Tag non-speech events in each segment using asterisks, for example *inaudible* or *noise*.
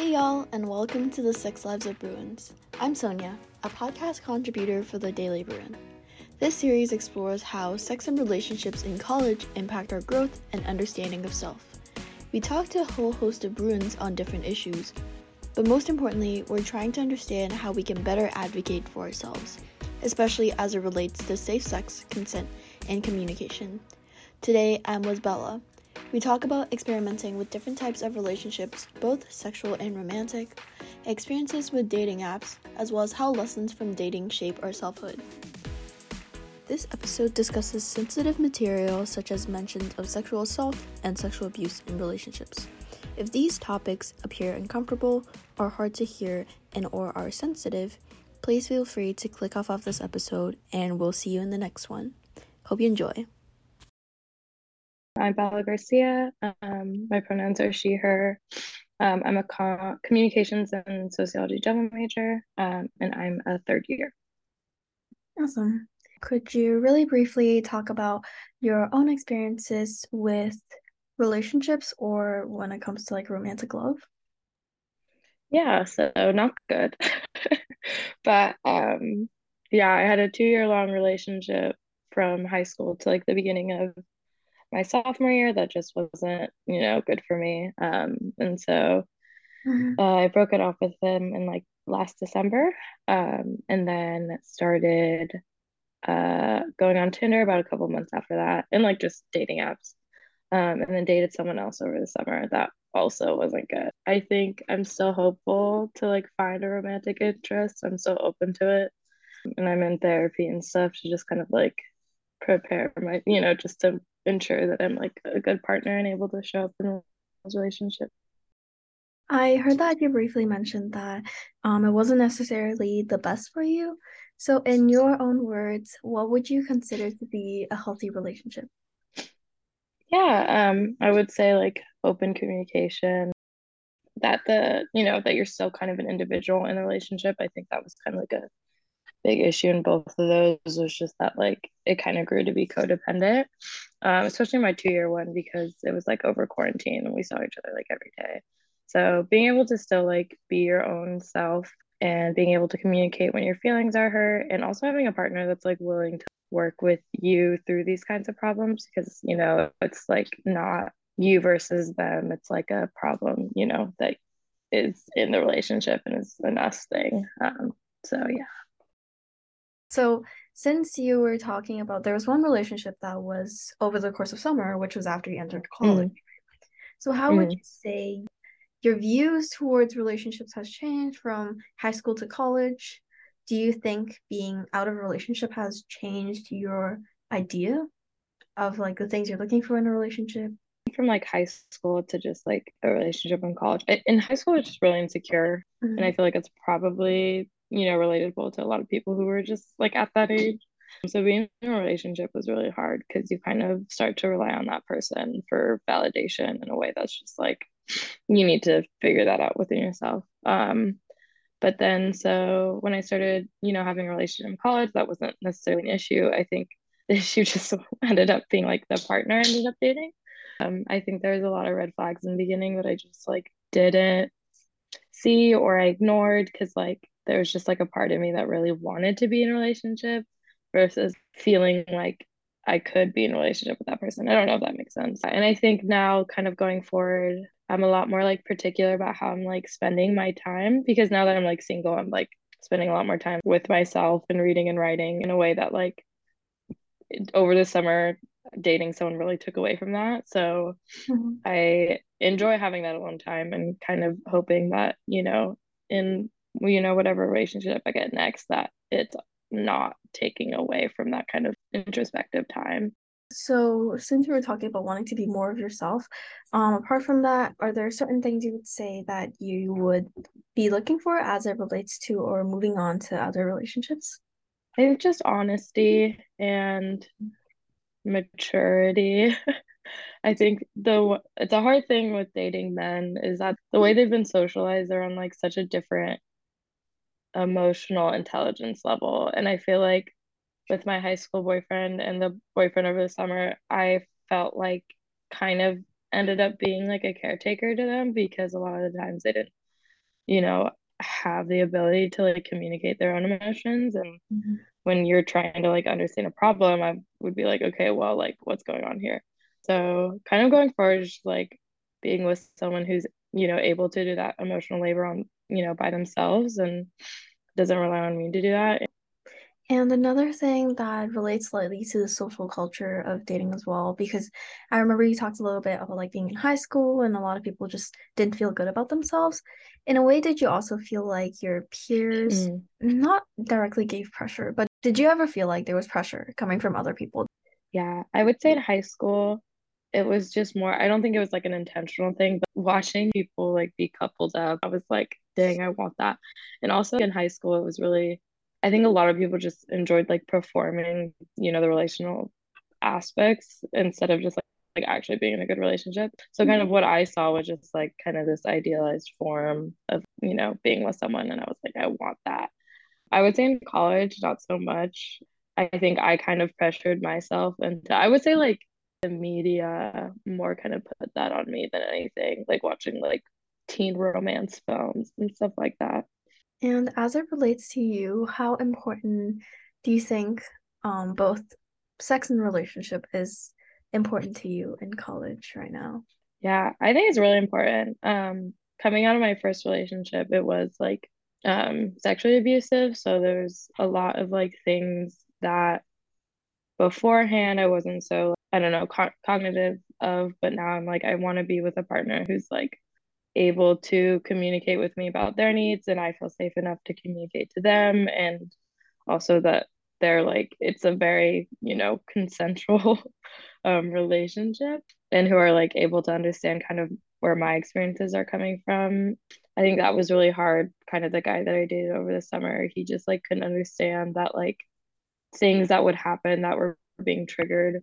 Hey, y'all, and welcome to the Sex Lives of Bruins. I'm Sonia, a podcast contributor for the Daily Bruin. This series explores how sex and relationships in college impact our growth and understanding of self. We talk to a whole host of Bruins on different issues, but most importantly, we're trying to understand how we can better advocate for ourselves, especially as it relates to safe sex, consent, and communication. Today, I'm with Bella, we talk about experimenting with different types of relationships, both sexual and romantic, experiences with dating apps, as well as how lessons from dating shape our selfhood. This episode discusses sensitive material such as mentions of sexual assault and sexual abuse in relationships. If these topics appear uncomfortable or hard to hear and or are sensitive, please feel free to click off of this episode and we'll see you in the next one. Hope you enjoy. I'm Bella Garcia. Um, my pronouns are she, her. Um, I'm a co- communications and sociology double major, um, and I'm a third year. Awesome. Could you really briefly talk about your own experiences with relationships or when it comes to like romantic love? Yeah, so not good. *laughs* but um yeah, I had a two year long relationship from high school to like the beginning of my sophomore year that just wasn't you know good for me. Um and so mm-hmm. uh, i broke it off with him in like last december. Um and then started uh going on tinder about a couple months after that and like just dating apps. Um and then dated someone else over the summer that also wasn't good. I think i'm still hopeful to like find a romantic interest. I'm so open to it. And i'm in therapy and stuff to just kind of like prepare my you know just to ensure that I'm like a good partner and able to show up in those relationships. I heard that you briefly mentioned that um, it wasn't necessarily the best for you. So, in your own words, what would you consider to be a healthy relationship? Yeah, um, I would say like open communication. That the you know that you're still kind of an individual in a relationship. I think that was kind of like a big issue in both of those was just that like it kind of grew to be codependent um, especially my two year one because it was like over quarantine and we saw each other like every day. So being able to still like be your own self and being able to communicate when your feelings are hurt and also having a partner that's like willing to work with you through these kinds of problems because you know it's like not you versus them. It's like a problem you know that is in the relationship and is an us thing. Um, so yeah. So, since you were talking about there was one relationship that was over the course of summer, which was after you entered college. Mm. So, how mm. would you say your views towards relationships has changed from high school to college? Do you think being out of a relationship has changed your idea of like the things you're looking for in a relationship? From like high school to just like a relationship in college. In high school, it's just really insecure. Mm-hmm. And I feel like it's probably you know, relatable to a lot of people who were just like at that age. So being in a relationship was really hard because you kind of start to rely on that person for validation in a way that's just like you need to figure that out within yourself. Um, but then so when I started, you know, having a relationship in college, that wasn't necessarily an issue. I think *laughs* the issue just *laughs* ended up being like the partner ended up dating. Um, I think there was a lot of red flags in the beginning that I just like didn't see or I ignored because like there was just like a part of me that really wanted to be in a relationship versus feeling like I could be in a relationship with that person. I don't know if that makes sense. And I think now, kind of going forward, I'm a lot more like particular about how I'm like spending my time because now that I'm like single, I'm like spending a lot more time with myself and reading and writing in a way that like over the summer dating someone really took away from that. So mm-hmm. I enjoy having that alone time and kind of hoping that, you know, in you know whatever relationship i get next that it's not taking away from that kind of introspective time. So since you were talking about wanting to be more of yourself um apart from that are there certain things you would say that you would be looking for as it relates to or moving on to other relationships? I think just honesty and maturity. *laughs* I think the it's a hard thing with dating men is that the way they've been socialized, they're on like such a different emotional intelligence level. And I feel like with my high school boyfriend and the boyfriend over the summer, I felt like kind of ended up being like a caretaker to them because a lot of the times they didn't you know, have the ability to like communicate their own emotions and mm-hmm. when you're trying to like understand a problem i would be like okay well like what's going on here so kind of going forward just like being with someone who's you know able to do that emotional labor on you know by themselves and doesn't rely on me to do that and another thing that relates slightly to the social culture of dating as well, because I remember you talked a little bit about like being in high school and a lot of people just didn't feel good about themselves. In a way, did you also feel like your peers mm. not directly gave pressure, but did you ever feel like there was pressure coming from other people? Yeah, I would say in high school, it was just more, I don't think it was like an intentional thing, but watching people like be coupled up, I was like, dang, I want that. And also in high school, it was really I think a lot of people just enjoyed like performing, you know, the relational aspects instead of just like, like actually being in a good relationship. So kind of mm-hmm. what I saw was just like kind of this idealized form of, you know, being with someone and I was like, I want that. I would say in college, not so much. I think I kind of pressured myself and I would say like the media more kind of put that on me than anything, like watching like teen romance films and stuff like that. And as it relates to you, how important do you think um, both sex and relationship is important to you in college right now? Yeah, I think it's really important. Um, coming out of my first relationship, it was like um, sexually abusive. So there's a lot of like things that beforehand I wasn't so, I don't know, co- cognitive of, but now I'm like, I want to be with a partner who's like able to communicate with me about their needs and I feel safe enough to communicate to them and also that they're like it's a very you know *laughs* consensual um, relationship and who are like able to understand kind of where my experiences are coming from. I think that was really hard kind of the guy that i dated over the summer. He just like couldn't understand that like things that would happen that were being triggered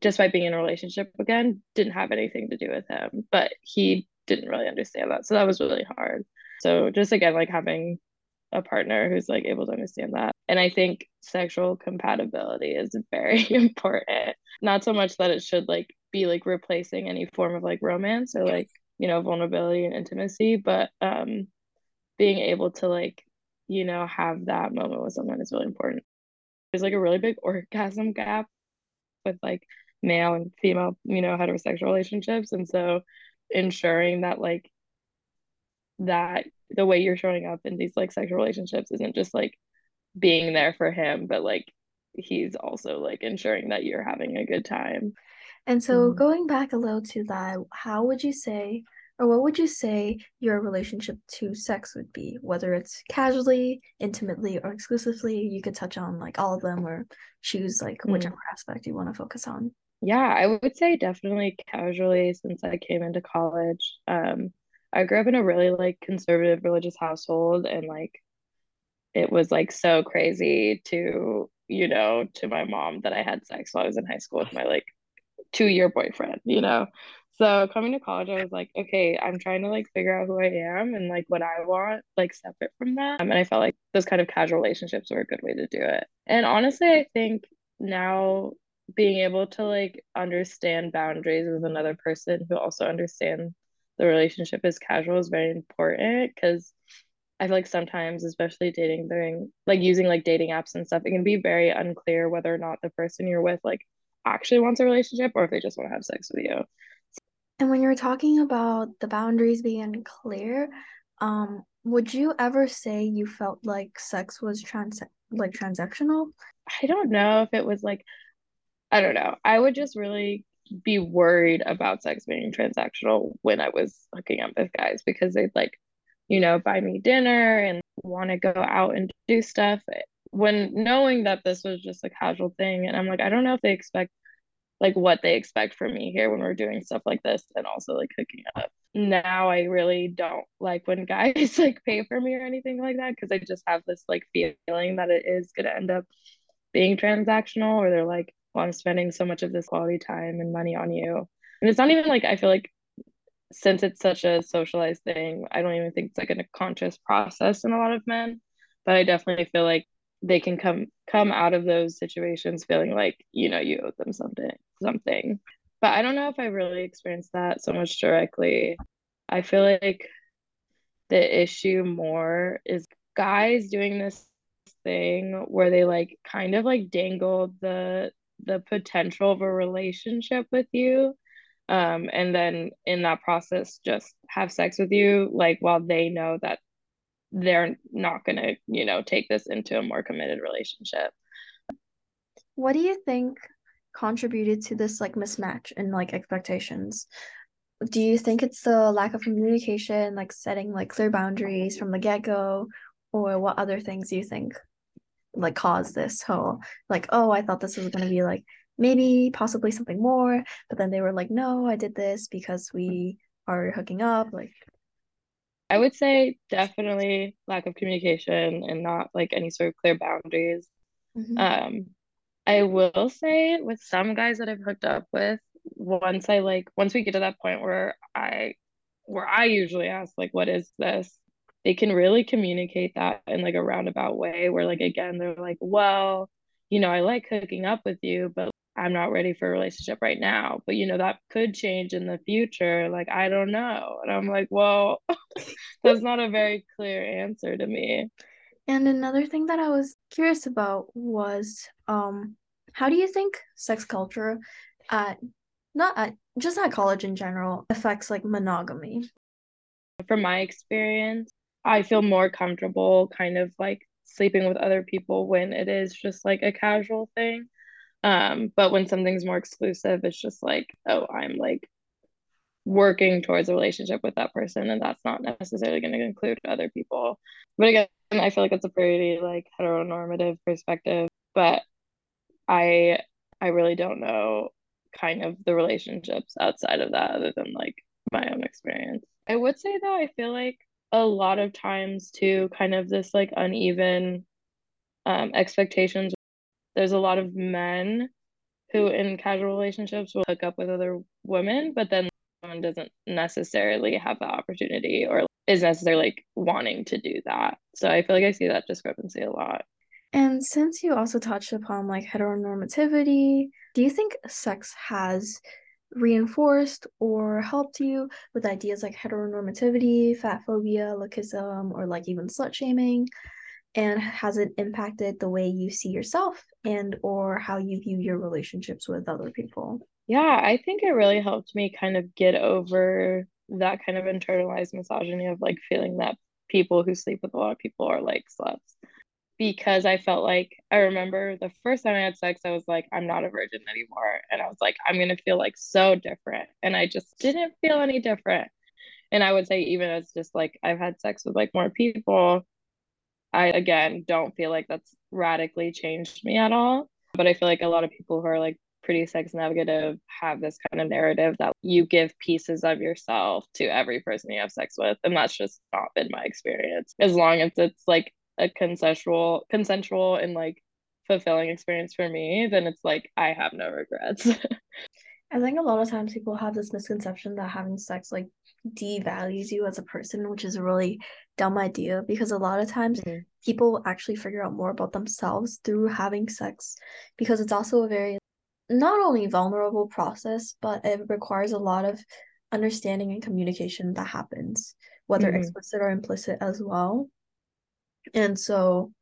just by being in a relationship again didn't have anything to do with him. But he didn't really understand that. So that was really hard. So just again, like having a partner who's like able to understand that. And I think sexual compatibility is *laughs* very important. Not so much that it should like be like replacing any form of like romance or like, you know, vulnerability and intimacy, but um being able to like, you know, have that moment with someone is really important. There's like a really big orgasm gap with like male and female, you know, heterosexual relationships. And so ensuring that like that the way you're showing up in these like sexual relationships isn't just like being there for him but like he's also like ensuring that you're having a good time and so mm-hmm. going back a little to that how would you say or what would you say your relationship to sex would be whether it's casually intimately or exclusively you could touch on like all of them or choose like mm-hmm. whichever aspect you want to focus on yeah, I would say definitely casually since I came into college. Um, I grew up in a really like conservative religious household and like it was like so crazy to, you know, to my mom that I had sex while I was in high school with my like two year boyfriend, you know. So coming to college, I was like, okay, I'm trying to like figure out who I am and like what I want, like separate from that. Um, and I felt like those kind of casual relationships were a good way to do it. And honestly, I think now being able to like understand boundaries with another person who also understands the relationship is casual is very important because I feel like sometimes, especially dating during like using like dating apps and stuff, it can be very unclear whether or not the person you're with like actually wants a relationship or if they just want to have sex with you. And when you're talking about the boundaries being clear, um, would you ever say you felt like sex was trans like transactional? I don't know if it was like I don't know. I would just really be worried about sex being transactional when I was hooking up with guys because they'd like, you know, buy me dinner and want to go out and do stuff. When knowing that this was just a casual thing, and I'm like, I don't know if they expect like what they expect from me here when we're doing stuff like this and also like hooking up. Now I really don't like when guys *laughs* like pay for me or anything like that because I just have this like feeling that it is gonna end up being transactional or they're like well, I'm spending so much of this quality time and money on you. And it's not even like I feel like since it's such a socialized thing, I don't even think it's like a conscious process in a lot of men. But I definitely feel like they can come come out of those situations feeling like, you know, you owe them something something. But I don't know if I really experienced that so much directly. I feel like the issue more is guys doing this thing where they like kind of like dangle the the potential of a relationship with you um and then in that process just have sex with you like while they know that they're not going to you know take this into a more committed relationship. What do you think contributed to this like mismatch in like expectations? Do you think it's the lack of communication like setting like clear boundaries from the get-go or what other things do you think like cause this whole like oh i thought this was going to be like maybe possibly something more but then they were like no i did this because we are hooking up like i would say definitely lack of communication and not like any sort of clear boundaries mm-hmm. um i will say with some guys that i've hooked up with once i like once we get to that point where i where i usually ask like what is this they can really communicate that in like a roundabout way where like again they're like well you know i like hooking up with you but i'm not ready for a relationship right now but you know that could change in the future like i don't know. And i'm like well *laughs* that's not a very clear answer to me. And another thing that i was curious about was um how do you think sex culture at not at just at college in general affects like monogamy? From my experience I feel more comfortable kind of like sleeping with other people when it is just like a casual thing. Um, but when something's more exclusive, it's just like, oh, I'm like working towards a relationship with that person, and that's not necessarily going to include other people. But again, I feel like it's a pretty like heteronormative perspective. But I I really don't know kind of the relationships outside of that other than like my own experience. I would say though, I feel like a lot of times to kind of this like uneven um, expectations. There's a lot of men who in casual relationships will hook up with other women, but then someone doesn't necessarily have the opportunity or is necessarily like wanting to do that. So I feel like I see that discrepancy a lot. And since you also touched upon like heteronormativity, do you think sex has reinforced or helped you with ideas like heteronormativity, fat phobia, lookism, or like even slut shaming? And has it impacted the way you see yourself and or how you view your relationships with other people? Yeah, I think it really helped me kind of get over that kind of internalized misogyny of like feeling that people who sleep with a lot of people are like sluts because I felt like I remember the first time I had sex, I was like, I'm not a virgin anymore. And I was like, I'm going to feel like so different. And I just didn't feel any different. And I would say, even as just like I've had sex with like more people, I again don't feel like that's radically changed me at all. But I feel like a lot of people who are like pretty sex negative have this kind of narrative that you give pieces of yourself to every person you have sex with. And that's just not been my experience. As long as it's like a consensual consensual and like fulfilling experience for me then it's like i have no regrets i think a lot of times people have this misconception that having sex like devalues you as a person which is a really dumb idea because a lot of times mm-hmm. people actually figure out more about themselves through having sex because it's also a very not only vulnerable process but it requires a lot of understanding and communication that happens whether mm-hmm. explicit or implicit as well and so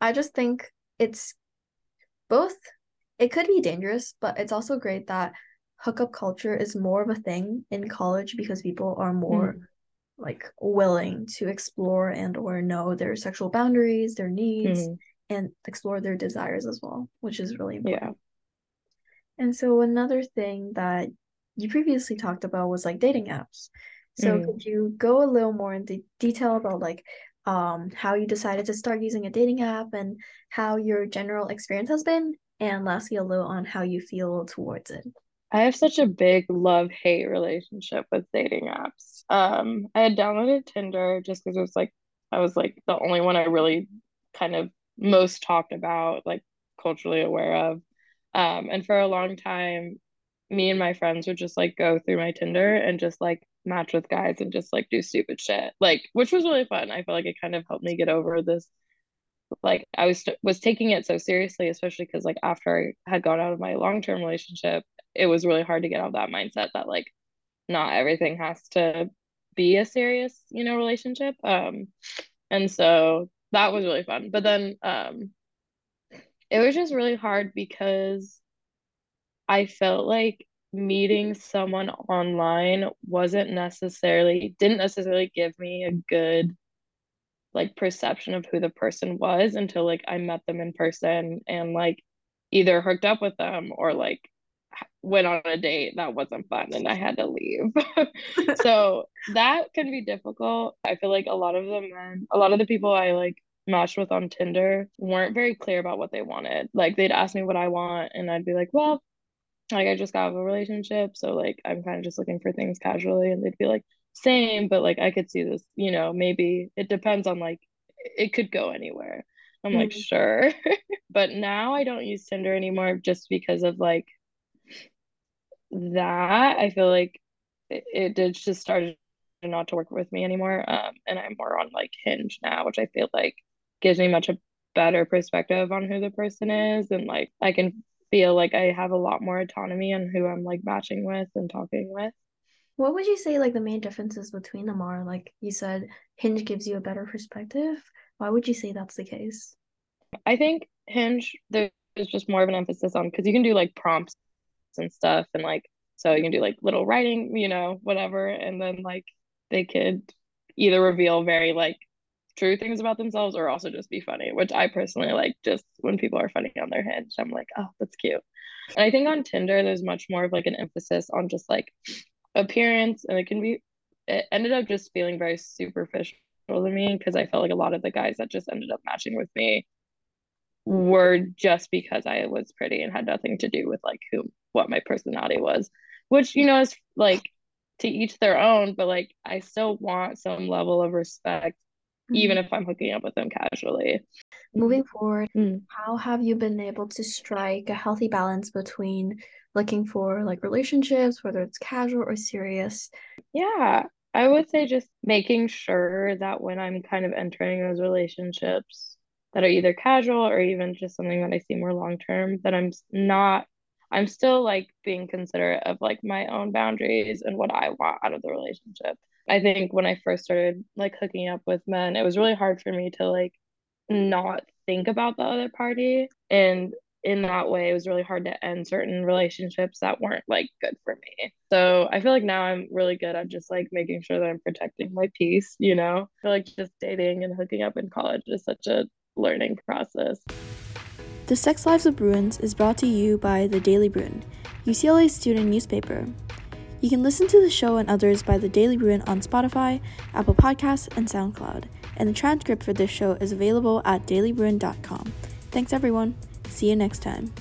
I just think it's both, it could be dangerous, but it's also great that hookup culture is more of a thing in college because people are more mm. like willing to explore and or know their sexual boundaries, their needs, mm. and explore their desires as well, which is really important. Yeah. And so another thing that you previously talked about was like dating apps. So mm. could you go a little more into detail about like um, how you decided to start using a dating app and how your general experience has been, and lastly, a little on how you feel towards it. I have such a big love hate relationship with dating apps. Um, I had downloaded Tinder just because it was like I was like the only one I really kind of most talked about, like culturally aware of. Um, and for a long time, me and my friends would just like go through my Tinder and just like match with guys and just like do stupid shit like which was really fun i feel like it kind of helped me get over this like i was was taking it so seriously especially because like after i had gone out of my long-term relationship it was really hard to get out of that mindset that like not everything has to be a serious, you know, relationship. Um, and so that was really fun. But then um, it was just really hard because I felt like meeting *laughs* someone online wasn't necessarily didn't necessarily give me a good like perception of who the person was until like I met them in person and like either hooked up with them or like went on a date that wasn't fun and I had to leave. *laughs* *laughs* so that can be difficult. I feel like a lot of the men, a lot of the people I like matched with on Tinder weren't very clear about what they wanted. Like they'd ask me what I want and I'd be like, well, like I just got out of a relationship, so like I'm kind of just looking for things casually and they'd be like, same, but like I could see this, you know, maybe it depends on like it could go anywhere. I'm mm-hmm. like, sure. *laughs* but now I don't use Tinder anymore just because of like that. I feel like it, it did just started not to work with me anymore. Um, and I'm more on like Hinge now, which I feel like gives me much a better perspective on who the person is and like I can feel like I have a lot more autonomy on who I'm like matching with and talking with. What would you say like the main differences between them are? Like you said, Hinge gives you a better perspective. Why would you say that's the case? I think Hinge there's just more of an emphasis on because you can do like prompts and stuff and like so you can do like little writing, you know, whatever, and then like they could either reveal very like true things about themselves or also just be funny, which I personally like just when people are funny on their hinge, I'm like, oh, that's cute. And I think on Tinder, there's much more of like an emphasis on just like appearance, and it can be, it ended up just feeling very superficial to me because I felt like a lot of the guys that just ended up matching with me were just because I was pretty and had nothing to do with like who what my personality was, which you know is like to each their own, but like I still want some level of respect even mm-hmm. if I'm hooking up with them casually. Moving forward, mm. how have you been able to strike a healthy balance between looking for like relationships, whether it's casual or serious? Yeah, I would say just making sure that when I'm kind of entering those relationships that are either casual or even just something that I see more long term, that I'm not I'm still like being considerate of like my own boundaries and what I want out of the relationship. I think when I first started like hooking up with men, it was really hard for me to like not think about the other party. And in that way, it was really hard to end certain relationships that weren't like good for me. So I feel like now I'm really good at just like making sure that I'm protecting my peace, you know? I feel like just dating and hooking up in college is such a learning process. The Sex Lives of Bruins is brought to you by the Daily Bruin, UCLA's student newspaper. You can listen to the show and others by the Daily Bruin on Spotify, Apple Podcasts, and SoundCloud. And the transcript for this show is available at dailybruin.com. Thanks, everyone. See you next time.